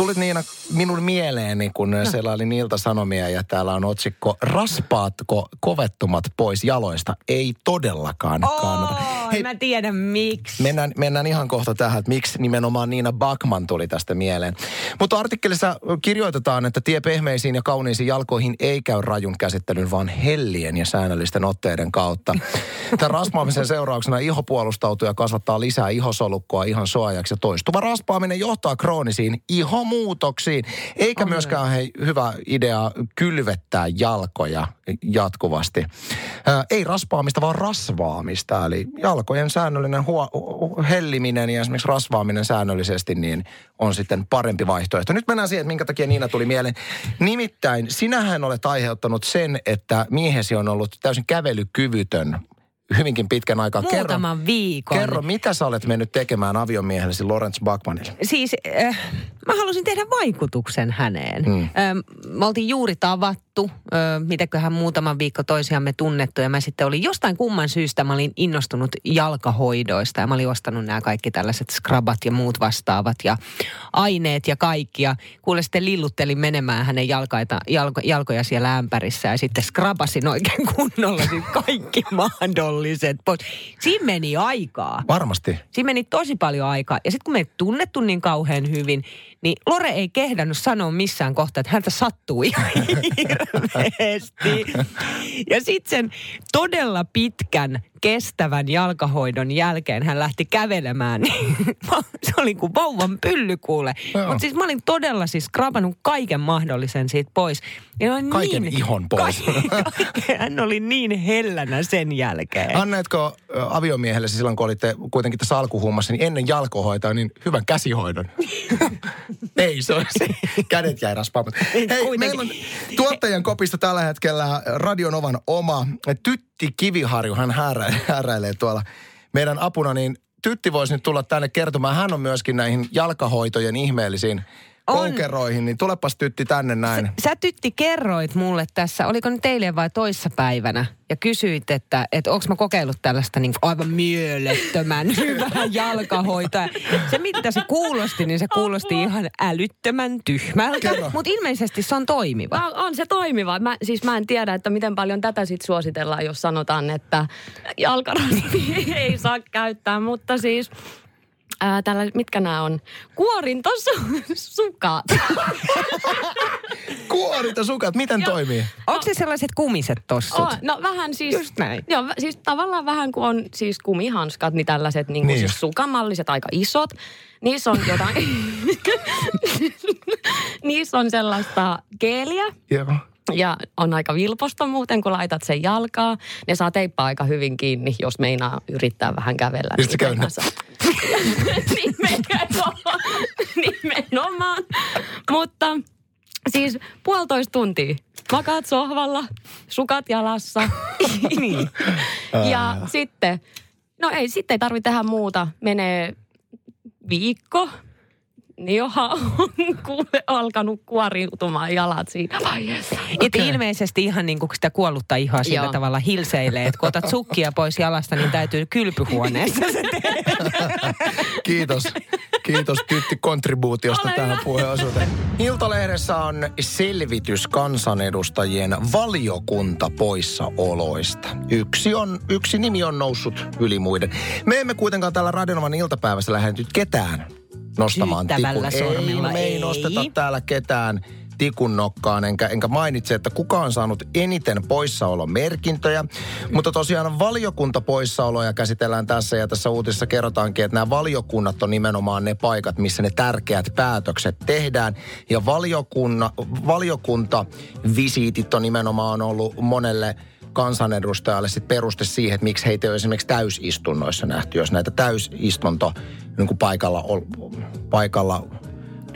Tulit Niina minun mieleeni, kun no. siellä oli ilta-sanomia ja täällä on otsikko Raspaatko kovettumat pois jaloista? Ei todellakaan Oo, kannata. Hei, mä tiedän miksi. Mennään, mennään ihan kohta tähän, että miksi nimenomaan Niina Bakman tuli tästä mieleen. Mutta artikkelissa kirjoitetaan, että tie pehmeisiin ja kauniisiin jalkoihin ei käy rajun käsittelyn, vaan hellien ja säännöllisten otteiden kautta. Tämän raspaamisen seurauksena iho puolustautuu ja kasvattaa lisää ihosolukkoa ihan suojaksi. Ja toistuva raspaaminen johtaa kroonisiin ihomuutoksiin. Eikä On myöskään hei, hyvä idea kylvettää jalkoja jatkuvasti. Ää, ei raspaamista, vaan rasvaamista. Eli jalkojen säännöllinen huo- helliminen ja esimerkiksi rasvaaminen säännöllisesti niin on sitten parempi vaihtoehto. Nyt mennään siihen, että minkä takia Niina tuli mieleen. Nimittäin sinähän olet aiheuttanut sen, että miehesi on ollut täysin kävelykyvytön hyvinkin pitkän aikaa. Muutaman viikon. Kerro, mitä sä olet mennyt tekemään aviomiehellesi Lawrence Bachmanille? Siis äh, mä halusin tehdä vaikutuksen häneen. Hmm. Äh, me oltiin juuri tavattu, äh, mitäköhän muutaman viikko toisiamme tunnettu. Ja mä sitten olin jostain kumman syystä, mä olin innostunut jalkahoidoista. Ja mä olin ostanut nämä kaikki tällaiset skrabat ja muut vastaavat ja aineet ja kaikki. Ja kuule sitten lilluttelin menemään hänen jalkaita, jalko, jalkoja siellä ämpärissä. Ja sitten skrabasin oikein kunnolla siis kaikki mahdolliset pois. Siinä meni aikaa. Varmasti. Siinä meni tosi paljon aikaa. Ja sitten kun me ei tunnettu niin kauhean hyvin, niin Lore ei kehdannut sanoa missään kohtaa, että häntä sattuu ihan hirveästi. Ja sitten sen todella pitkän kestävän jalkahoidon jälkeen hän lähti kävelemään. Niin se oli kuin vauvan pylly kuule. Mutta siis mä olin todella siis skrapannut kaiken mahdollisen siitä pois. Ja olin Kaiken niin, ihon pois. Kaiken, hän oli niin hellänä sen jälkeen. Anneetko ö, aviomiehellesi silloin, kun olitte kuitenkin tässä alkuhuumassa, niin ennen jalkohoitoa, niin hyvän käsihoidon? Ei, se on se. Kädet jäi raspaamaan. Hei, kuitenkin. meillä on tuottajan kopista tällä hetkellä Radionovan oma Tytti Kiviharju. Hän häärä, hääräilee tuolla meidän apuna, niin Tytti voisi nyt tulla tänne kertomaan. Hän on myöskin näihin jalkahoitojen ihmeellisiin On. konkeroihin, niin tulepas Tytti tänne näin. Sä tytti kerroit mulle tässä, oliko nyt eilen vai toissapäivänä, ja kysyit, että, että onko mä kokeillut tällaista niin aivan mielettömän hyvää jalkahoitoa. Se mitä se kuulosti, niin se kuulosti ihan älyttömän tyhmältä, mutta ilmeisesti se on toimiva. On, on se toimiva. Mä, siis mä en tiedä, että miten paljon tätä sitten suositellaan, jos sanotaan, että jalkarasvia ei saa käyttää, mutta siis... Ää, tällä, mitkä nämä on? Kuorintosukat. Kuorita sukat, miten Joo. toimii? Onko se sellaiset kumiset tossut? Oh, no vähän siis... Just näin. Joo, siis tavallaan vähän kuin on siis kumihanskat, niin tällaiset niin kuin Niin. siis sukamalliset, aika isot. Niissä on jotain... Niissä on sellaista geeliä, Joo. Ja on aika vilposta muuten, kun laitat sen jalkaa. Ne saa teippaa aika hyvin kiinni, jos meinaa yrittää vähän kävellä. Se käy nimenomaan. nimenomaan. Mutta siis puolitoista tuntia. Makaat sohvalla, sukat jalassa. niin. Ja sitten, no ei, sitten ei tarvitse tehdä muuta. Menee viikko, niin johan on kuule alkanut kuoriutumaan jalat siinä vaiheessa. Et ilmeisesti ihan niin kuin sitä kuollutta ihoa sillä Joo. tavalla hilseilee, että kun otat sukkia pois jalasta, niin täytyy kylpyhuoneessa se. Kiitos. Kiitos Tytti kontribuutiosta Ole tähän puheenosuuteen. Iltalehdessä on selvitys kansanedustajien valiokuntapoissaoloista. Yksi, on, yksi nimi on noussut yli muiden. Me emme kuitenkaan täällä Radionovan iltapäivässä lähde nyt ketään nostamaan tikun. Ei, sormella, me ei, ei. nosteta täällä ketään tikun nokkaan, enkä, enkä mainitse, että kuka on saanut eniten poissaolomerkintöjä. Mutta tosiaan valiokuntapoissaoloja käsitellään tässä ja tässä uutisessa kerrotaankin, että nämä valiokunnat on nimenomaan ne paikat, missä ne tärkeät päätökset tehdään. Ja valiokunna, valiokuntavisiitit on nimenomaan ollut monelle kansanedustajalle sit peruste siihen, että miksi heitä ei ole esimerkiksi täysistunnoissa nähty, jos näitä täysistunto niin kuin paikalla, ol, paikalla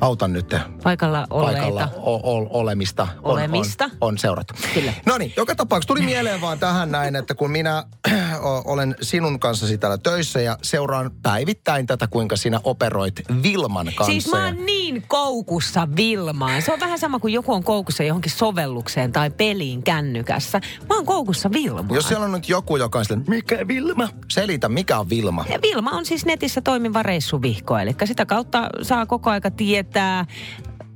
autan nyt Paikalla paikalla o- o- olemista, on, Olemista. on, on seurattu. Kyllä. No niin, joka tapauksessa tuli mieleen vaan tähän näin, että kun minä olen sinun kanssasi täällä töissä ja seuraan päivittäin tätä, kuinka sinä operoit Vilman kanssa. Siis mä oon niin koukussa Vilmaan. Se on vähän sama kuin joku on koukussa johonkin sovellukseen tai peliin kännykässä. Mä oon koukussa Vilmaan. Jos siellä on nyt joku, joka on silleen, mikä Vilma? Selitä, mikä on Vilma? Ja Vilma on siis netissä toimiva reissuvihko, eli sitä kautta saa koko aika tietää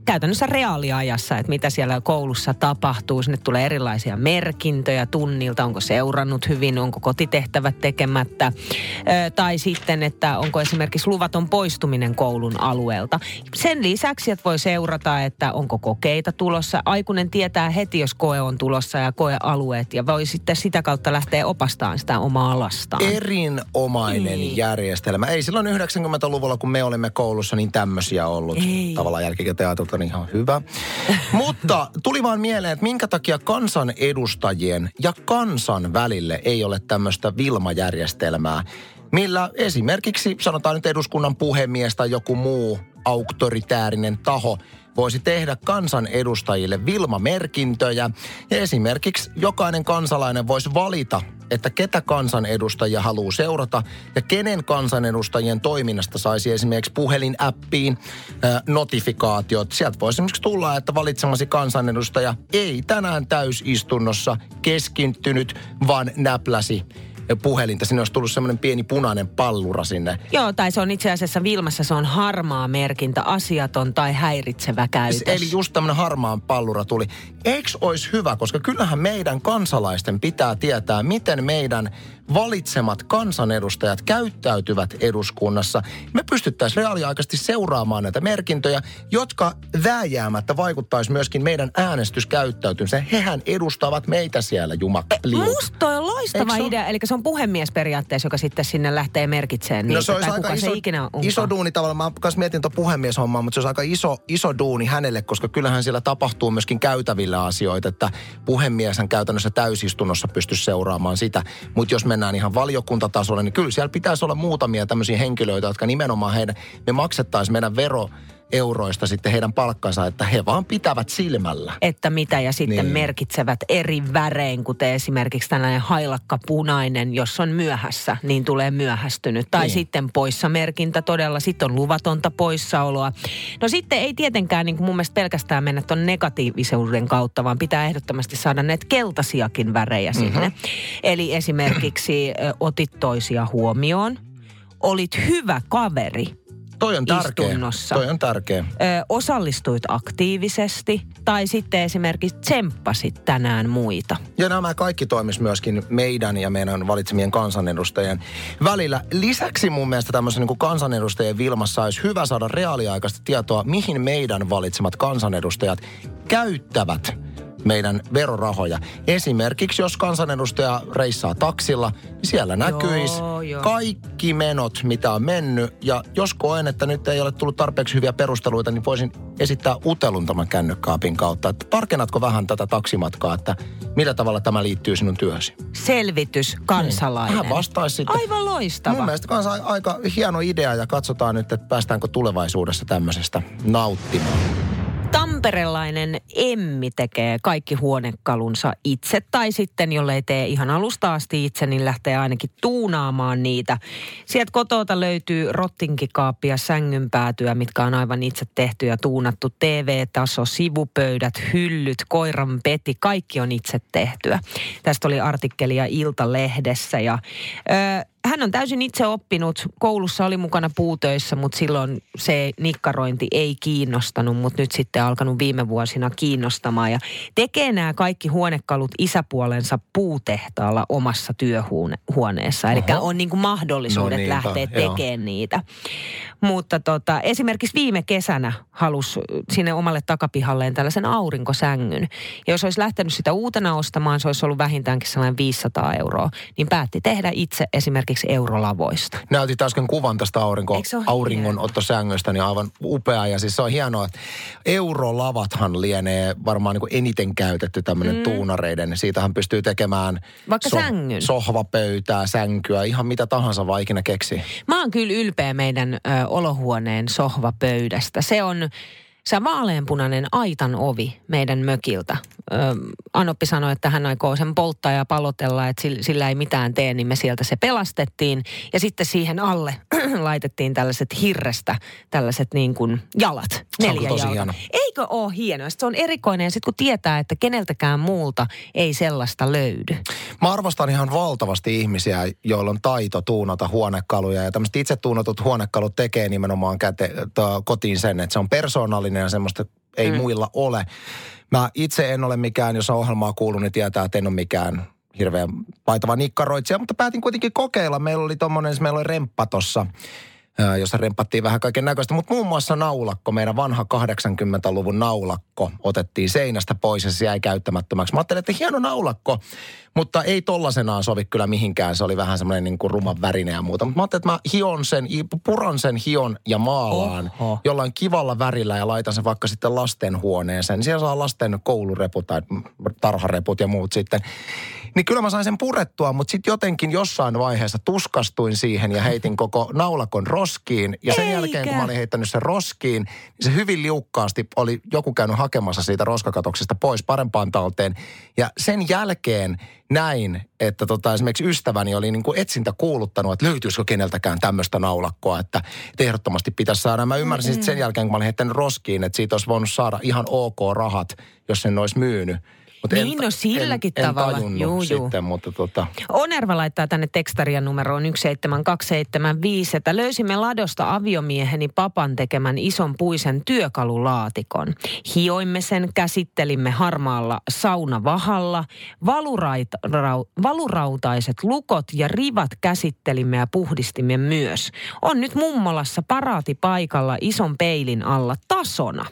käytännössä reaaliajassa, että mitä siellä koulussa tapahtuu. Sinne tulee erilaisia merkintöjä tunnilta, onko seurannut hyvin, onko kotitehtävät tekemättä. Ö, tai sitten, että onko esimerkiksi luvaton poistuminen koulun alueelta. Sen lisäksi, että voi seurata, että onko kokeita tulossa. Aikuinen tietää heti, jos koe on tulossa ja koealueet, ja voi sitten sitä kautta lähteä opastamaan sitä omaa lastaan. Erinomainen Niin. järjestelmä. Ei silloin 90-luvulla, kun me olimme koulussa, niin tämmöisiä ollut. Ei. Tavallaan jälkikäteen ajateltu, niin ihan hyvä. Mutta tuli vaan mieleen, että minkä takia kansanedustajien ja kansan välille ei ole tämmöistä Vilma-järjestelmää, millä esimerkiksi sanotaan nyt eduskunnan puhemies tai joku muu auktoritäärinen taho voisi tehdä kansanedustajille Vilma-merkintöjä ja esimerkiksi jokainen kansalainen voisi valita, että ketä kansanedustajia haluaa seurata ja kenen kansanedustajien toiminnasta saisi esimerkiksi puhelinäppiin notifikaatiot. Sieltä voisi esimerkiksi tulla, että valitsemasi kansanedustaja ei tänään täysistunnossa keskittynyt, vaan näpläsi puhelinta. Sinne olisi tullut semmoinen pieni punainen pallura sinne. Joo, tai se on itse asiassa Vilmassa, se on harmaa merkintä, asiaton tai häiritsevä käytös. Eli just tämmöinen harmaan pallura tuli. Eikö olisi hyvä, koska kyllähän meidän kansalaisten pitää tietää, miten meidän valitsemat kansanedustajat käyttäytyvät eduskunnassa. Me pystyttäisiin reaaliaikaisesti seuraamaan näitä merkintöjä, jotka vääjäämättä vaikuttaisi myöskin meidän äänestyskäyttäytymiseen. Hehän edustavat meitä siellä, jumakliu. Musta toi on loistava Eikö idea, eli se on puhemies periaatteessa, joka sitten sinne lähtee merkitsemään niitä. No se olisi aika iso, se ikinä onkaan. iso duuni tavallaan. Mä myös mietin tuon puhemieshommaa, mutta se olisi aika iso, iso duuni hänelle, koska kyllähän siellä tapahtuu myöskin käytävillä asioita, että puhemieshän käytännössä täysistunnossa pystyisi seuraamaan sitä. Mutta jos mennään ihan valiokuntatasolle, niin kyllä siellä pitäisi olla muutamia tämmöisiä henkilöitä, jotka nimenomaan heidän, me maksettaisiin meidän vero euroista sitten heidän palkkansa, että he vaan pitävät silmällä. että mitä ja sitten Niin. merkitsevät eri värein, kuten esimerkiksi tällainen hailakka punainen, jos on myöhässä, niin tulee myöhästynyt. Tai Niin. sitten poissa merkintä todella, sitten on luvatonta poissaoloa. No sitten ei tietenkään niin kuin mun mielestä pelkästään mennä tuon negatiivisuuden kautta, vaan pitää ehdottomasti saada näitä keltaisiakin värejä sinne. Mhm. Eli esimerkiksi otit toisia huomioon, olit hyvä kaveri, Toi on tärkeä. Istunnossa. Toi on tärkeä. ö, osallistuit aktiivisesti tai sitten esimerkiksi tsemppasit tänään muita. Ja nämä kaikki toimis myöskin meidän ja meidän valitsemien kansanedustajien välillä. Lisäksi mun mielestä tämmöisen niin kuin kansanedustajien Vilmassa olisi hyvä saada reaaliaikaista tietoa, mihin meidän valitsemat kansanedustajat käyttävät meidän verorahoja. Esimerkiksi jos kansanedustaja reissaa taksilla, niin siellä näkyisi kaikki menot, mitä on mennyt. Ja jos koen, että nyt ei ole tullut tarpeeksi hyviä perusteluita, niin voisin esittää utelun tämän kännykkaapin kautta. Että tarkennatko vähän tätä taksimatkaa, että millä tavalla tämä liittyy sinun työsi? Selvitys kansalainen. Hän vastaisi sitten. Aivan loistava. Mun mielestä kanssa aika hieno idea ja katsotaan nyt, että päästäänkö tulevaisuudessa tämmöisestä nauttimaan. Tamperelainen Emmi tekee kaikki huonekalunsa itse, tai sitten jollei tee ihan alusta asti itse, niin lähtee ainakin tuunaamaan niitä. Sieltä kotota löytyy rottinkikaappi ja sängynpäätyä, mitkä on aivan itse tehty ja tuunattu. TV-taso, sivupöydät, hyllyt, koiran peti, kaikki on itse tehtyä. Tästä oli artikkelia Ilta-lehdessä ja... Öö, hän on täysin itse oppinut. Koulussa oli mukana puutöissä, mutta silloin se nikkarointi ei kiinnostanut, mutta nyt sitten alkanut viime vuosina kiinnostamaan. Ja tekee nämä kaikki huonekalut isäpuolensa puutehtaalla omassa työhuoneessa. Eli on niin kuin mahdollisuudet No niinpä, lähteä tekemään niitä. Mutta tota, esimerkiksi viime kesänä halusi sinne omalle takapihalleen tällaisen aurinkosängyn. Ja jos olisi lähtenyt sitä uutena ostamaan, se olisi ollut vähintäänkin sellainen 500 euroa. Niin päätti tehdä itse esimerkiksi eurolavoista. Näytit äsken kuvan tästä aurinko, auringonottosäännöstä, niin aivan upea. Ja siis se on hienoa, että eurolavathan lienee varmaan niin eniten käytetty tämmöinen mm. tuunareiden. Siitähän pystyy tekemään Vaikka sängyn. sohvapöytää, sänkyä, ihan mitä tahansa vaan ikinä keksii. Mä oon kyllä ylpeä meidän ö, olohuoneen sohvapöydästä. Se on, se vaaleanpunainen aitan ovi meidän mökiltä. Ö, Anoppi sanoi, että hän aikoo sen polttaa ja palotella, että sillä, sillä ei mitään tee, niin me sieltä se pelastettiin. Ja sitten siihen alle laitettiin tällaiset hirrestä, tällaiset niin kuin jalat. Neljä tosi hieno. Eikö ole hienoa? Sitten Se on erikoinen ja sitten kun tietää, että keneltäkään muulta ei sellaista löydy. Mä arvostan ihan valtavasti ihmisiä, joilla on taito tuunata huonekaluja. Ja tämmöiset itse tuunatut huonekalut tekee nimenomaan käte, to, kotiin sen, että se on persoonallinen ja semmoista ei mm. muilla ole. Mä itse en ole mikään, jos on ohjelmaa kuullut, niin tietää, että en ole mikään hirveän paitava nikkaroitsija, mutta päätin kuitenkin kokeilla. Meillä oli tommonen, meillä oli remppa tossa, jossa remppattiin vähän kaiken näköistä, mutta muun muassa naulakko, meidän vanha 80-luvun naulakko otettiin seinästä pois ja se jäi käyttämättömäksi. Mä ajattelin, että hieno naulakko, mutta ei tollasenaan sovi kyllä mihinkään. Se oli vähän semmoinen niin kuin ruman värinen ja muuta. Mutta mä ajattelin, että mä hion sen, puran sen hion ja maalaan Oho. jollain kivalla värillä ja laitan sen vaikka sitten lastenhuoneeseen. Siellä saa lasten koulureput tai tarhareput ja muut sitten. Niin kyllä mä sain sen purettua, mutta sitten jotenkin jossain vaiheessa tuskastuin siihen ja heitin koko naulakon roskiin. Ja sen Eikä. jälkeen, kun mä olin heittänyt sen roskiin, niin se hyvin liukkaasti oli joku käynyt hakemassa siitä roskakatoksesta pois parempaan talteen. Ja sen jälkeen näin, että tota, esimerkiksi ystäväni oli niin kuin etsintä kuuluttanut, että löytyisikö keneltäkään tämmöistä naulakkoa, että, että ehdottomasti pitäisi saada. Mä ymmärsin sitten sen jälkeen, kun mä olin heittänyt roskiin, että siitä olisi voinut saada ihan ok rahat, jos sen olisi myynyt. Mut Niin, no silläkin en, tavalla. En Juu, juu. sitten, mutta tota, Onerva laittaa tänne tekstarian numeroon 17275, että löysimme ladosta aviomieheni papan tekemän ison puisen työkalulaatikon. Hioimme sen, käsittelimme harmaalla saunavahalla, valurait, rau, valurautaiset lukot ja rivat käsittelimme ja puhdistimme myös. On nyt mummolassa paraatipaikalla ison peilin alla tasona.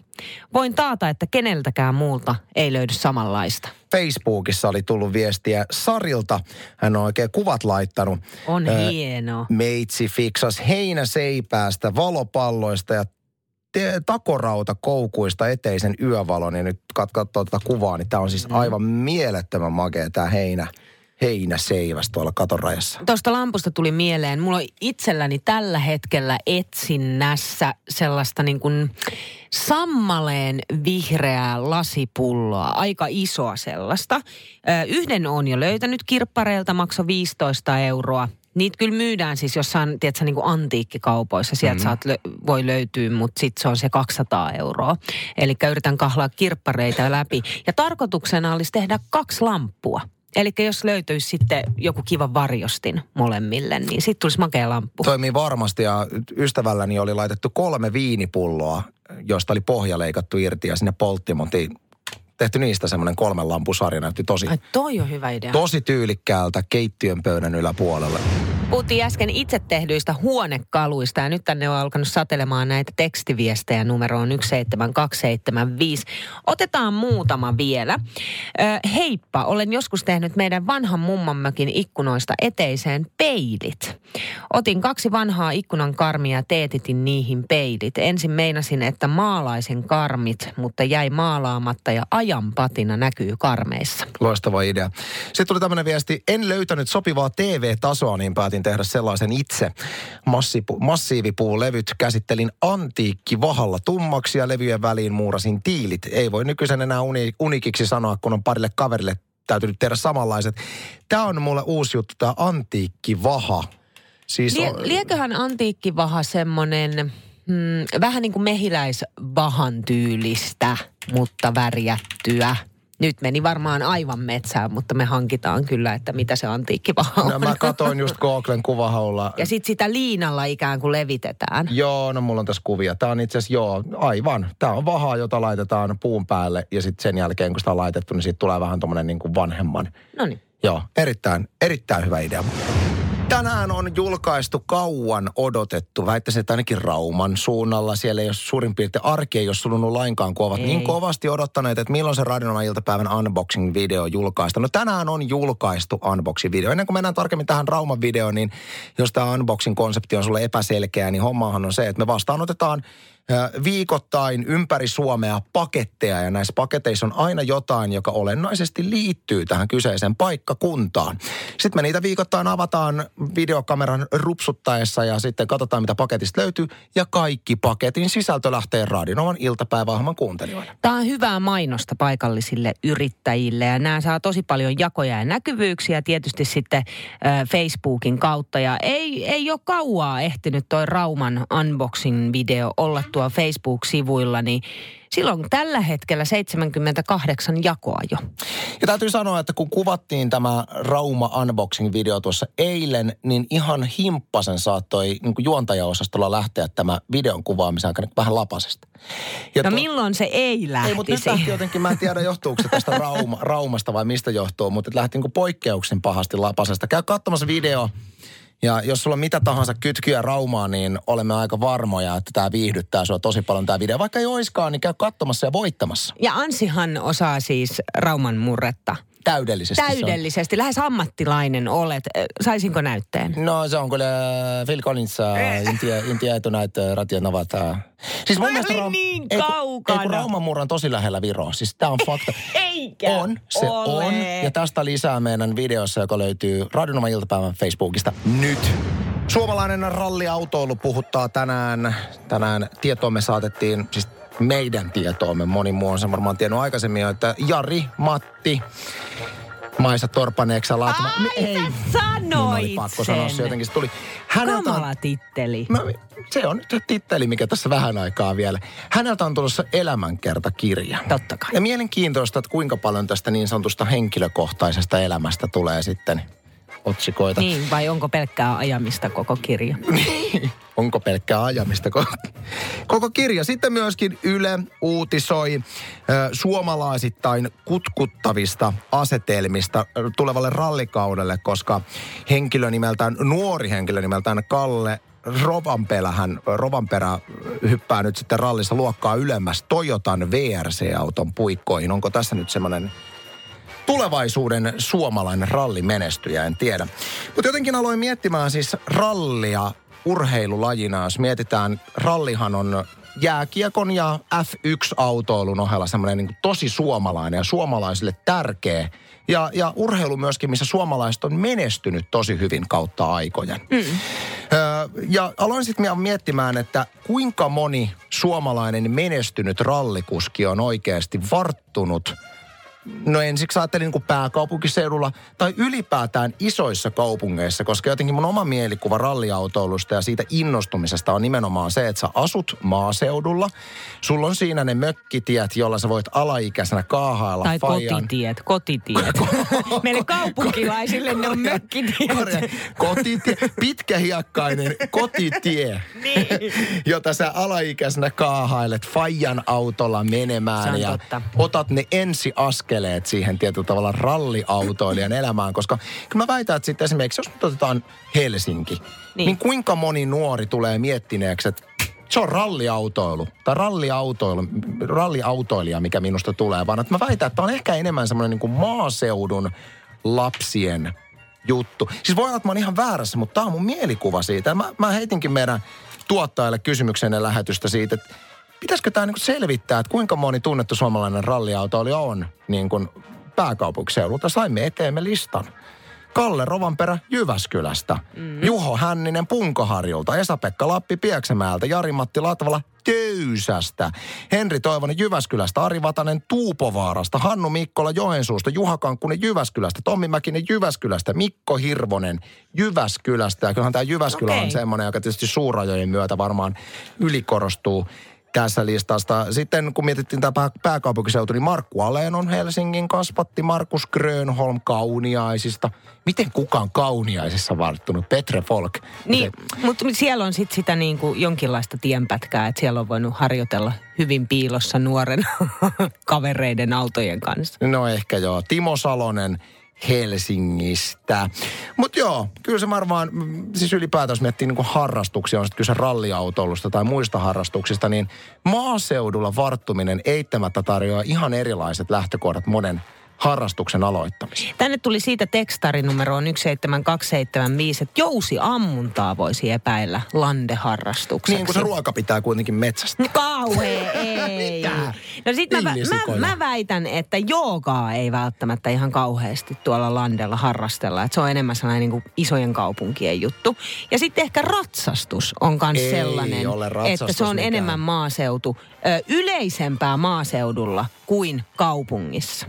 Voin taata, että keneltäkään muulta ei löydy samanlaista. Facebookissa oli tullut viestiä Sarilta. Hän on oikein kuvat laittanut. On Ö, hieno. Meitsi fiksas heinäseipäästä, valopalloista ja te- takorautakoukkuista eteisen yövalon. Ja nyt kat- katsoo tätä kuvaa, niin tämä on siis aivan mielettömän makea tämä heinä, heinäseiväs tuolla katorajassa. Tuosta lampusta tuli mieleen, mulla on itselläni tällä hetkellä etsinnässä sellaista niin kuin sammaleen vihreää lasipulloa, aika isoa sellaista. Yhden on jo löytänyt kirppareilta, maksoi 15 euroa. Niitä kyllä myydään siis jossain, tiedätkö, niin kuin antiikkikaupoissa. Sieltä mm. saat, lö- voi löytyä, mutta sitten se on se 200 euroa. Eli yritän kahlaa kirppareita läpi. Ja tarkoituksena olisi tehdä kaksi lamppua. Eli jos löytyisi sitten joku kiva varjostin molemmille, niin sitten tulisi makea lamppu. Toimii varmasti ja ystävälläni oli laitettu kolme viinipulloa, josta oli pohja leikattu irti ja sinne polttimontiin tehty niistä semmoinen kolmen lampusarja. Näytti tosi, Ai toi on hyvä idea. tosi tyylikkäältä keittiön pöydän yläpuolella. Puhuttiin äsken itse tehdyistä huonekaluista ja nyt tänne on alkanut satelemaan näitä tekstiviestejä numeroon 17275. Otetaan muutama vielä. Ö, heippa, olen joskus tehnyt meidän vanhan mummonmökin ikkunoista eteiseen peilit. Otin kaksi vanhaa ikkunan karmia ja teetitin niihin peilit. Ensin meinasin, että maalaisen karmit, mutta jäi maalaamatta ja ajan patina näkyy karmeissa. Loistava idea. Sitten tuli tämmöinen viesti, en löytänyt sopivaa TV-tasoa, niin päätin tehdä sellaisen itse. Massipu, massiivipuulevyt käsittelin antiikki vahalla tummaksi ja levyjen väliin muurasin tiilit. Ei voi nykyisen enää uni, unikiksi sanoa, kun on parille kaverille täytynyt tehdä samanlaiset. Tämä on mulle uusi juttu, tämä antiikki vaha. Siis Lie, on, lieköhän antiikkivaha semmoinen hmm, vähän niin kuin mehiläisvahan tyylistä, mutta värjättyä. Nyt meni varmaan aivan metsään, mutta me hankitaan kyllä, että mitä se antiikkivaha on. no, mä katoin just Googlen kuvahaulla. Ja sitten sitä liinalla ikään kuin levitetään. Joo, no mulla on tässä kuvia. Tämä on itse asiassa, joo, aivan. Tämä on vahaa, jota laitetaan puun päälle ja sitten sen jälkeen, kun sitä on laitettu, niin siitä tulee vähän tommonen niin kuin vanhemman. No niin. Joo, erittäin, erittäin hyvä idea. Tänään on julkaistu kauan odotettu, väittäisin, että ainakin Rauman suunnalla. Siellä ei ole suurin piirtein arki ei ole sulunut lainkaan, kun ovat Ei. niin kovasti odottaneet, että milloin se Radionovan iltapäivän unboxing-video julkaista. No tänään on julkaistu unboxing-video. Ennen kuin mennään tarkemmin tähän Rauman videoon, niin jos tämä unboxing-konsepti on sulle epäselkeä, niin hommahan on se, että me vastaanotetaan viikoittain ympäri Suomea paketteja ja näissä paketeissa on aina jotain, joka olennaisesti liittyy tähän kyseiseen paikkakuntaan. Sitten me niitä viikoittain avataan videokameran rupsuttaessa ja sitten katsotaan, mitä paketista löytyy ja kaikki paketin sisältö lähtee Radinovan iltapäiväohjelman kuuntelijoille. Tämä on hyvää mainosta paikallisille yrittäjille ja nämä saa tosi paljon jakoja ja näkyvyyksiä tietysti sitten Facebookin kautta. Ja ei, ei ole kauaa ehtinyt toi Rauman unboxing-video olla tuo Facebook-sivuilla, niin silloin tällä hetkellä 78 jakoa jo. Ja täytyy sanoa, että kun kuvattiin tämä Rauma unboxing-video tuossa eilen, niin ihan himppasen saattoi niin kuin juontajaosastolla lähteä tämä videon kuvaamisen aikana vähän lapasesta. Ja No tuo- milloin se ei lähtisi? Ei, mutta nyt lähti jotenkin, mä en tiedä johtuuko se tästä rauma, raumasta vai mistä johtuu, mutta lähti niin poikkeuksen pahasti lapasesta. Käy katsomassa video ja jos sulla on mitä tahansa kytkyä raumaa, niin olemme aika varmoja, että tämä viihdyttää sua tosi paljon tämä video. Vaikka ei oiskaan, niin käy katsomassa ja voittamassa. Ja Ansihan osaa siis Rauman murretta. Täydellisesti. Täydellisesti, lähes ammattilainen olet. Saisinko näytteen? No se on kyllä Phil Collins, Intia, Intia Etunait, Ratiot Novat. äh. Siis mun mielestä olin Raum- niin ei, kaukana. Ei kun Rauman on tosi lähellä Viroa. Siis tää on fakta. Eikä On, se ole. on. Ja tästä lisää meidän videossa, joka löytyy Radionovan iltapäivän Facebookista nyt. Suomalainen ralliautoilu puhuttaa tänään. Tänään tietoomme saatettiin, siis meidän tietoomme, moni muu on sen varmaan tiennyt aikaisemmin että Jari, Matti, Maisa Torpaneeksa Laatuma. Ai, sä sanoit oli pakko sanoa se sen. jotenkin. Se tuli. Häneltä on, Kamala titteli. Mä, se on nyt titteli, mikä tässä vähän aikaa vielä. Häneltä on tulossa elämänkertakirja. Totta kai. Ja mielenkiintoista, että kuinka paljon tästä niin sanotusta henkilökohtaisesta elämästä tulee sitten otsikoita. Niin, vai onko pelkkää ajamista koko kirja? Onko pelkkää ajamista koko, koko kirja. Sitten myöskin Yle uutisoi ö, suomalaisittain kutkuttavista asetelmista tulevalle rallikaudelle, koska henkilö nimeltään, nuori henkilö nimeltään Kalle Rovanperähän, Rovanperä hyppää nyt sitten rallissa luokkaa ylemmäs Toyotan VRC-auton puikkoihin. Onko tässä nyt semmoinen tulevaisuuden suomalainen rallimenestyjä, en tiedä. Mutta jotenkin aloin miettimään siis rallia urheilulajina, jos mietitään, rallihan on jääkiekon ja F1-autoilun ohella semmoinen niin tosi suomalainen ja suomalaisille tärkeä. Ja, ja urheilu myöskin, missä suomalaiset on menestynyt tosi hyvin kautta aikojen. Mm. Öö, ja aloin sitten miettimään, että kuinka moni suomalainen menestynyt rallikuski on oikeasti varttunut – No ensiksi ajattelin niin kuin pääkaupunkiseudulla tai ylipäätään isoissa kaupungeissa, koska jotenkin mun oma mielikuva ralliautoilusta ja siitä innostumisesta on nimenomaan se, että sä asut maaseudulla. Sulla on siinä ne mökkitiet, jolla sä voit alaikäisenä kaahailla Tai faijan. kotitiet, kotitiet. Meille kaupunkilaisille ne on mökkitiet. Kotitie, pitkähiekkainen kotitie, Niin. jota sä alaikäisenä kaahailet Fajan autolla menemään ja otat ne ensiaskeleet siihen tietyllä tavalla ralliautoilijan elämään, koska kyllä mä väitän, että sitten esimerkiksi jos otetaan Helsinki, niin. Niin. kuinka moni nuori tulee miettineeksi, että se on ralliautoilu tai ralliautoilu, ralliautoilija, mikä minusta tulee, vaan että mä väitän, että on ehkä enemmän semmoinen niin kuin maaseudun lapsien juttu. Siis voi olla, että mä oon ihan väärässä, mutta tämä on mun mielikuva siitä. Mä, mä heitinkin meidän tuottajalle kysymyksen ennen lähetystä siitä, että pitäisikö tämä niin selvittää, että kuinka moni tunnettu suomalainen ralliautoilija on niin kuin pääkaupunkiseudulta. Saimme eteemme listan. Kalle Rovanperä Jyväskylästä, mm. Juho Hänninen Punkoharjulta, Esa-Pekka Lappi Pieksämäeltä, Jari-Matti Latvala Töysästä, Henri Toivonen Jyväskylästä, Ari Vatanen Tuupovaarasta, Hannu Mikkola Joensuusta, Juha Kankkunen Jyväskylästä, Tommi Mäkinen Jyväskylästä, Mikko Hirvonen Jyväskylästä. Ja kyllähän tämä Jyväskylä okay. on semmoinen, joka tietysti suurajojen myötä varmaan ylikorostuu tässä listasta. Sitten kun mietittiin tämä pää- pääkaupunkiseutu, niin Markku Aleen on Helsingin kasvatti, Markus Grönholm Kauniaisista. Miten kukaan Kauniaisissa varttunut? Petre Folk. Niin, mutta siellä on sitten sitä niin kuin jonkinlaista tienpätkää, että siellä on voinut harjoitella hyvin piilossa nuoren kavereiden autojen kanssa. No ehkä joo. Timo Salonen Helsingistä. Mutta joo, kyllä se varmaan, mm, siis ylipäätään miettii niin harrastuksia, on sitten kyse ralliautoilusta tai muista harrastuksista, niin maaseudulla varttuminen eittämättä tarjoaa ihan erilaiset lähtökohdat monen harrastuksen aloittamiseen? Tänne tuli siitä tekstarinumeroon 17275, että jousiammuntaa voisi epäillä landeharrastukseksi. Niin kuin se ruoka pitää kuitenkin metsästä. No Kauhea, ei. Mitä? No sit mä, mä, mä, väitän, että joogaa ei välttämättä ihan kauheasti tuolla landella harrastella. Että se on enemmän sellainen niin kuin isojen kaupunkien juttu. Ja sitten ehkä ratsastus on myös Ei sellainen, että se on mikään. enemmän maaseutu, ö, yleisempää maaseudulla kuin kaupungissa.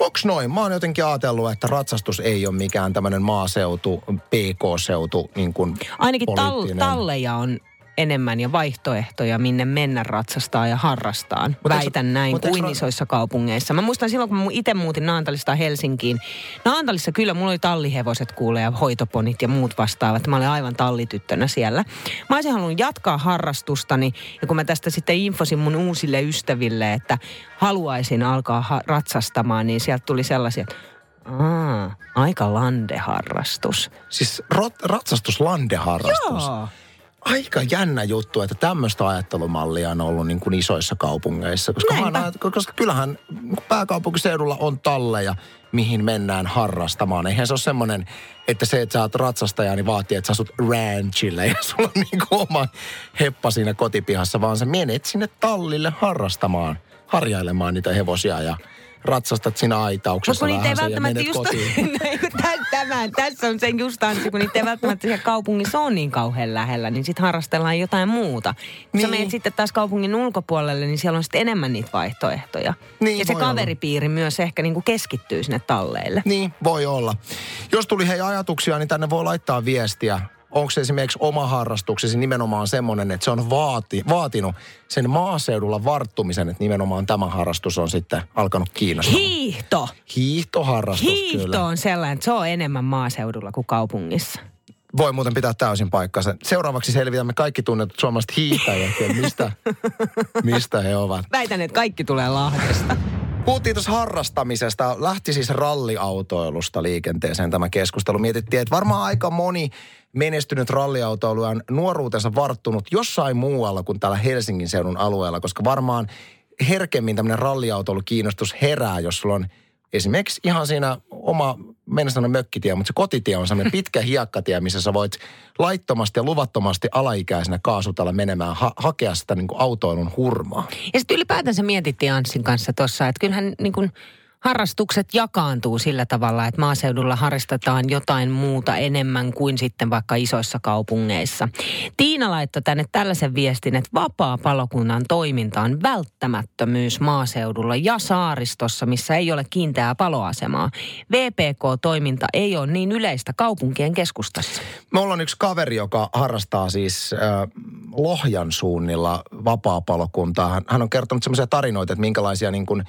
Onks noin? Mä oon jotenkin ajatellut, että ratsastus ei ole mikään tämmöinen maaseutu, PK-seutu, niin kuin Ainakin tal- talleja on enemmän ja vaihtoehtoja, minne mennä ratsastaa ja harrastaa. Väitän näin mut kuin ra- isoissa kaupungeissa. Mä muistan silloin, kun mä itse muutin Naantalista Helsinkiin. Naantalissa kyllä mulla oli tallihevoset kuule ja hoitoponit ja muut vastaavat. Mä olin aivan tallityttönä siellä. Mä olisin halunnut jatkaa harrastustani ja kun mä tästä sitten infosin mun uusille ystäville, että haluaisin alkaa ha- ratsastamaan, niin sieltä tuli sellaisia, että Aa, aika landeharrastus. Siis rot, ratsastus landeharrastus. Joo. Aika jännä juttu, että tämmöistä ajattelumallia on ollut niin kuin isoissa kaupungeissa. Koska, näen- koska kyllähän pääkaupunkiseudulla on talleja, mihin mennään harrastamaan. Eihän se ole semmoinen, että se, että sä oot ratsastaja, niin vaatii, että sä asut ranchille ja sulla on niin kuin oma heppa siinä kotipihassa, vaan sä menet sinne tallille harrastamaan, harjailemaan niitä hevosia ja ratsastat siinä aitauksessa Mutta niitä ei välttämättä just... Näin, Tämän, tässä on sen just ansi, kun niitä ei välttämättä siellä kaupungissa on niin kauhean lähellä, niin sitten harrastellaan jotain muuta. Kun niin. sä menet sitten taas kaupungin ulkopuolelle, niin siellä on sitten enemmän niitä vaihtoehtoja. Niin, ja se voi olla. kaveripiiri myös ehkä niin kuin keskittyy sinne talleille. Niin, voi olla. Jos tuli hei ajatuksia, niin tänne voi laittaa viestiä. Onko se esimerkiksi oma harrastuksesi nimenomaan semmoinen, että se on vaati, vaatinut sen maaseudulla varttumisen, että nimenomaan tämä harrastus on sitten alkanut kiinnostaa. Hiihto! Hiihtoharrastus Hiihto kyllä. on sellainen, että se on enemmän maaseudulla kuin kaupungissa. Voi muuten pitää täysin paikkansa. Seuraavaksi selvitämme kaikki tunnetut suomalaiset hiihtäjät ja mistä, mistä he ovat. Väitän, että kaikki tulee Lahdesta. Puhuttiin tuossa harrastamisesta. Lähti siis ralliautoilusta liikenteeseen tämä keskustelu. Mietittiin, että varmaan aika moni menestynyt ralliautoiluja on nuoruutensa varttunut jossain muualla kuin täällä Helsingin seudun alueella, koska varmaan herkemmin tämmöinen ralliautoilukiinnostus herää, jos sulla on esimerkiksi ihan siinä oma, mennä sanoa mökkitie, mutta se kotitie on semmoinen pitkä hiekkatie, missä sä voit laittomasti ja luvattomasti alaikäisenä kaasutella menemään, ha- hakea sitä niin kuin autoilun hurmaa. Ja sitten ylipäätänsä mietittiin Anssin kanssa tuossa, että kyllähän niin kuin harrastukset jakaantuu sillä tavalla, että maaseudulla harrastetaan jotain muuta enemmän kuin sitten vaikka isoissa kaupungeissa. Tiina laittoi tänne tällaisen viestin, että vapaa palokunnan toiminta on välttämättömyys maaseudulla ja saaristossa, missä ei ole kiinteää paloasemaa. VPK-toiminta ei ole niin yleistä kaupunkien keskustassa. Me ollaan yksi kaveri, joka harrastaa siis äh, Lohjan suunnilla vapaa-palokuntaa. Hän, hän on kertonut semmoisia tarinoita, että minkälaisia niin kuin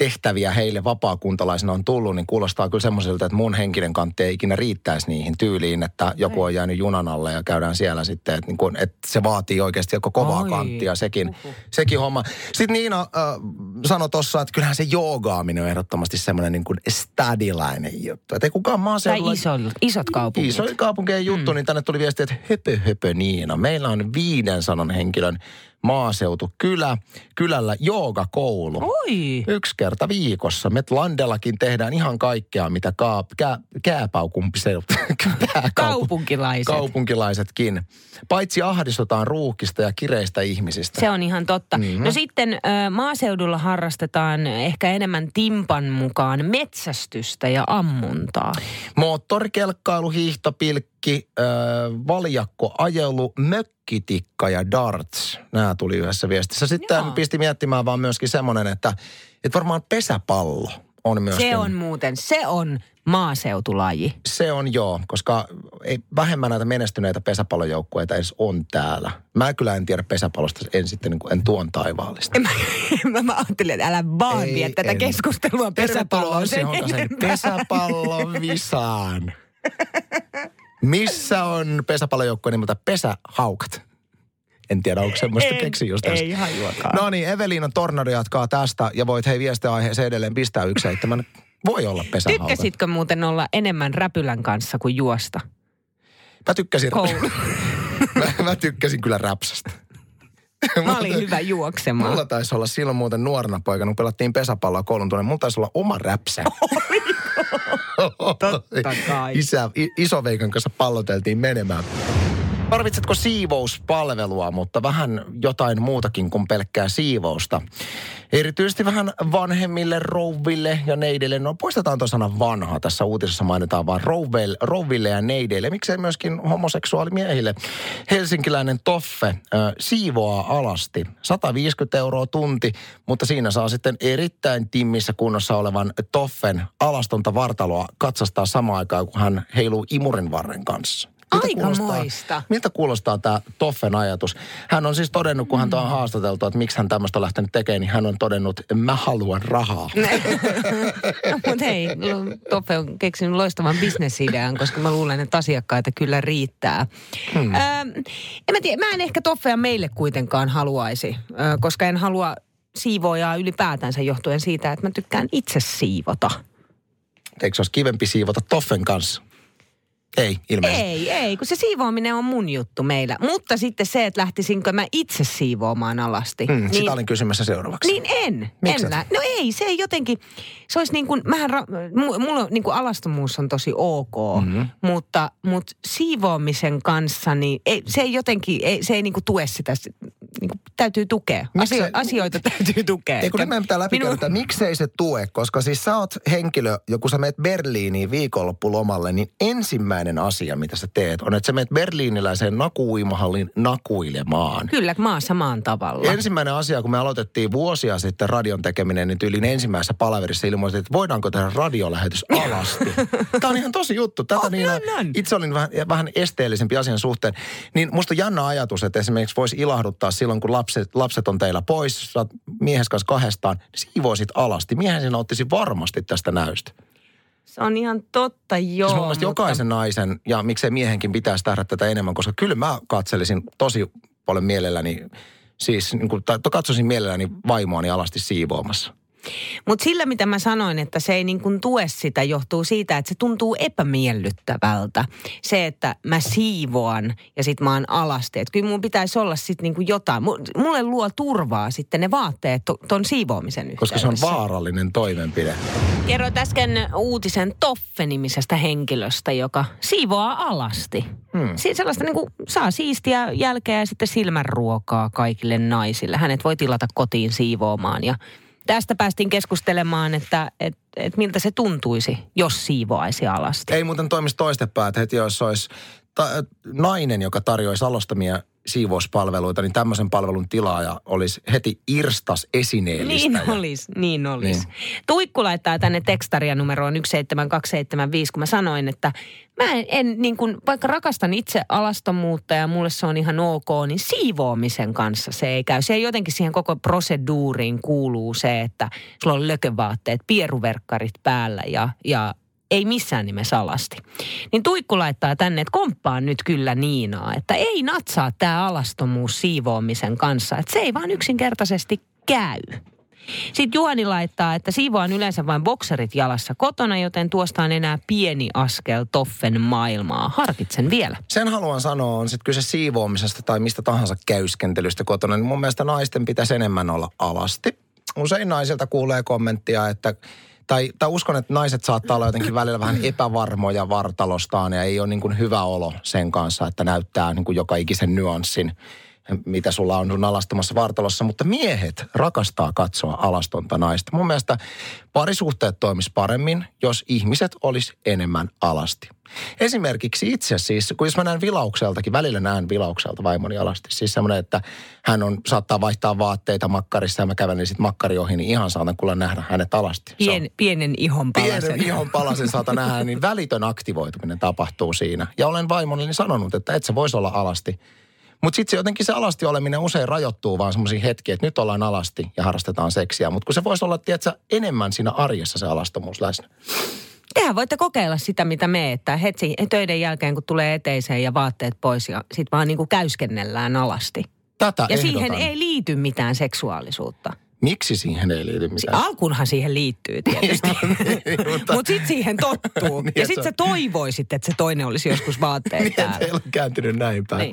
tehtäviä heille vapaakuntalaisina on tullut, niin kuulostaa kyllä semmoiselta, että mun henkinen kantti ei ikinä riittäisi niihin tyyliin, että joku on jäänyt junan alle ja käydään siellä sitten, että, niin kuin, että se vaatii oikeasti joko kovaa Oi. kanttia, sekin, sekin homma. Sitten Niina äh, sanoi tuossa, että kyllähän se joogaaminen on ehdottomasti semmoinen niin kuin stadilainen juttu. Että ei kukaan Tai maaseudulla... isot, isot kaupungit. Iso kaupunkien juttu, mm. niin tänne tuli viesti, että höpö höpö Niina. Meillä on 500 henkilön maaseutu kylä, kylällä joogakoulu. Oi! Yksi kerta viikossa. Me Landellakin tehdään ihan kaikkea, mitä kaap, kää, kääpaukumpiseutu, Kaupunkilaiset. kaupunkilaisetkin. Paitsi ahdistutaan ruuhkista ja kireistä ihmisistä. Se on ihan totta. Mm-hmm. No sitten maaseudulla harrastetaan ehkä enemmän timpan mukaan metsästystä ja ammuntaa. Moottorikelkkailu, hiihtopilkki, äh, valjakko, ajelu, mökkitikka ja darts. Nämä tuli yhdessä viestissä. Sitten Joo. pisti miettimään vaan myöskin semmoinen, että, että varmaan pesäpallo on. Se on muuten, se on maaseutulaji. Se on joo, koska ei, vähemmän näitä menestyneitä pesäpallojoukkueita edes on täällä. Mä kyllä en tiedä pesäpallosta, en sitten niin kuin, en tuon taivaallista. Mä, mä, mä ajattelin, että älä vaan Ei, vie tätä en. keskustelua pesäpalloon sen Tervetuloa Anssi enempää. pesäpallon visaan. Missä on pesäpallojoukkue nimeltä Pesähaukat? En tiedä, onko semmoista keksi just ei hajuakaan. No niin, Eveliina Tornado jatkaa tästä ja voit hei viestiaiheeseen edelleen pistää yksi seitsemän. Voi olla pesähaukat. Tykkäsitkö muuten olla enemmän räpylän kanssa kuin juosta? Mä tykkäsin, Koulu. mä, mä tykkäsin kyllä räpsästä. Mä olin hyvä juoksemaan. Mulla taisi olla silloin muuten nuorena poikana, kun pelattiin pesäpalloa koulun tuonne. Mulla taisi olla oma räpsä. Totta kai. Isä, isoveikan kanssa palloteltiin menemään. Tarvitsetko siivouspalvelua, mutta vähän jotain muutakin kuin pelkkää siivousta? Erityisesti vähän vanhemmille rouville ja neideille. No poistetaan tuo sana vanha. Tässä uutisessa mainitaan vaan rouville, rouville ja neideille. Miksei myöskin homoseksuaalimiehille. Helsinkiläinen Toffe äh, siivoaa alasti. 150 euroa tunti, mutta siinä saa sitten erittäin timmissä kunnossa olevan Toffen alastonta vartaloa katsastaa samaan aikaan, kun hän heiluu imurin varren kanssa. Miltä Aikamoista. Miltä kuulostaa tämä Toffen ajatus? Hän on siis todennut, kun hän on haastateltu, että miksi hän tämmöistä on lähtenyt tekemään, niin hän on todennut, mä haluan rahaa. No, mutta hei, Toffe on keksinyt loistavan bisnesidean, koska mä luulen, että asiakkaita kyllä riittää. Hmm. Öö, en mä, tiedä, mä en ehkä Toffea meille kuitenkaan haluaisi, koska en halua siivoojaa ylipäätänsä johtuen siitä, että mä tykkään itse siivota. Eikö se olisi kivempi siivota Toffen kanssa? Ei, ilmeisesti. Ei, ei, kun se siivoaminen on mun juttu meillä. Mutta sitten se, että lähtisinkö mä itse siivoamaan alasti. Hmm, niin, sitä olin kysymässä seuraavaksi. Niin en. Miksi en lä- No ei, se ei jotenkin, se olisi niin kuin, mähän, ra- mu- mulla niin kuin alastomuus on tosi ok, mm-hmm. mutta, mutta siivoamisen kanssa, niin ei, se ei jotenkin, ei, se ei niin kuin tue sitä, niin kuin täytyy tukea. Miksi Asio- asioita täytyy tukea. Ei kun nyt meidän pitää läpikäydä, että miksei se tue, koska siis sä oot henkilö, joku sä meet Berliiniin viikonloppulomalle, niin ensimmäinen asia, mitä sä teet, on, että sä meet berliiniläiseen nakuuimahallin nakuilemaan. Kyllä, maassa maan tavalla. Ensimmäinen asia, kun me aloitettiin vuosia sitten radion tekeminen, niin tyylin ensimmäisessä palaverissa ilmoitin, että voidaanko tehdä radiolähetys alasti. Tämä on ihan tosi juttu. Tätä On, niin, on. Itse olin vähän, vähän esteellisempi asian suhteen. Niin musta jännä ajatus, että esimerkiksi voisi ilahduttaa silloin, kun lapset, lapset on teillä pois, sä oot miehes kanssa kahdestaan, niin siivoisit alasti. Miehen sinä ottisi varmasti tästä näystä. Se on ihan totta, joo. Siis mun mutta- jokaisen naisen ja miksei miehenkin pitäisi tehdä tätä enemmän, koska kyllä mä katselisin tosi paljon mielelläni, siis niin kuin, tai katsoisin mielelläni vaimoani alasti siivoamassa. Mutta sillä, mitä mä sanoin, että se ei niin kuin tue sitä, johtuu siitä, että se tuntuu epämiellyttävältä. Se, että mä siivoan ja sit mä oon alasti. Että kyllä mun pitäisi olla sit niin kuin jotain. Mu- Mulle luo turvaa sitten ne vaatteet to- ton siivoamisen yhteydessä. Koska se on vaarallinen toimenpide. Kerroit äsken uutisen Toffe-nimisestä henkilöstä, joka siivoaa alasti. Hmm. Si- sellaista niin kuin, saa siistiä jälkeä ja sitten silmänruokaa kaikille naisille. Hänet voi tilata kotiin siivoamaan ja tästä päästiin keskustelemaan, että et, et miltä se tuntuisi, jos siivoaisi alasti. Ei muuten toimisi toistepäin, että heti jos olisi ta- nainen, joka tarjoaisi alostamia siivouspalveluita, niin tämmöisen palvelun tilaaja olisi heti irstas esineellistä. Niin olisi, niin olisi. Niin. Niin. Tuikku laittaa tänne tekstaria numeroon 17275, kun mä sanoin, että mä en, en niin kuin, vaikka rakastan itse alastomuutta ja mulle se on ihan ok, niin siivoamisen kanssa se ei käy. Se ei jotenkin siihen koko proseduuriin kuuluu se, että sulla on lökövaatteet, pieruverkkarit päällä ja, ja ei missään nimessä alasti. Niin Tuikku laittaa tänne, että komppaan nyt kyllä Niinaa, että ei natsaa tämä alastomuus siivoamisen kanssa. Että se ei vaan yksinkertaisesti käy. Sitten Juhani laittaa, että siivoan yleensä vain bokserit jalassa kotona, joten tuosta on enää pieni askel Toffen maailmaa. Harkitsen vielä. Sen haluan sanoa, on sitten kyse siivoamisesta tai mistä tahansa käyskentelystä kotona, niin mun mielestä naisten pitäisi enemmän olla alasti. Usein naisilta kuulee kommenttia, että tai, tai uskon, että naiset saattaa olla jotenkin välillä vähän epävarmoja vartalostaan ja ei ole niin kuin hyvä olo sen kanssa, että näyttää niin kuin joka ikisen nyanssin, mitä sulla on sun alastomassa vartalossa. Mutta miehet rakastaa katsoa alastonta naista. Mun mielestä parisuhteet toimis paremmin, jos ihmiset olisi enemmän alasti. Esimerkiksi itse siis, kun jos mä näen vilaukseltakin, välillä näen vilaukselta vaimoni alasti. Siis semmoinen, että hän on, saattaa vaihtaa vaatteita makkarissa ja mä kävelen sitten makkari ohi, niin ihan saatan kuulla nähdä hänet alasti. Se on- Pien, pienen ihon palasen. Pienen ihon palasen saata nähdä, niin välitön aktivoituminen tapahtuu siinä. Ja olen vaimolleni sanonut, että et sä voisi olla alasti. Mutta sitten se jotenkin se alasti oleminen usein rajoittuu vaan semmoisiin hetkiin, että nyt ollaan alasti ja harrastetaan seksiä. Mutta kun se voisi olla, tiedätkö, enemmän siinä arjessa se alastomuus läsnä. Tehän voitte kokeilla sitä, mitä me, että hetki töiden jälkeen, kun tulee eteiseen ja vaatteet pois ja sitten vaan niin kuin käyskennellään alasti. Tätä Ja ehdotan. siihen ei liity mitään seksuaalisuutta. Miksi siihen ei liity Si- mitään? Alkunhan siihen liittyy tietysti. mutta- Mutta sitten siihen tottuu. Niin, ja sitten se sä toivoisit, että se toinen olisi joskus vaatteet Niin, täällä. ole kääntynyt näin päin. Niin.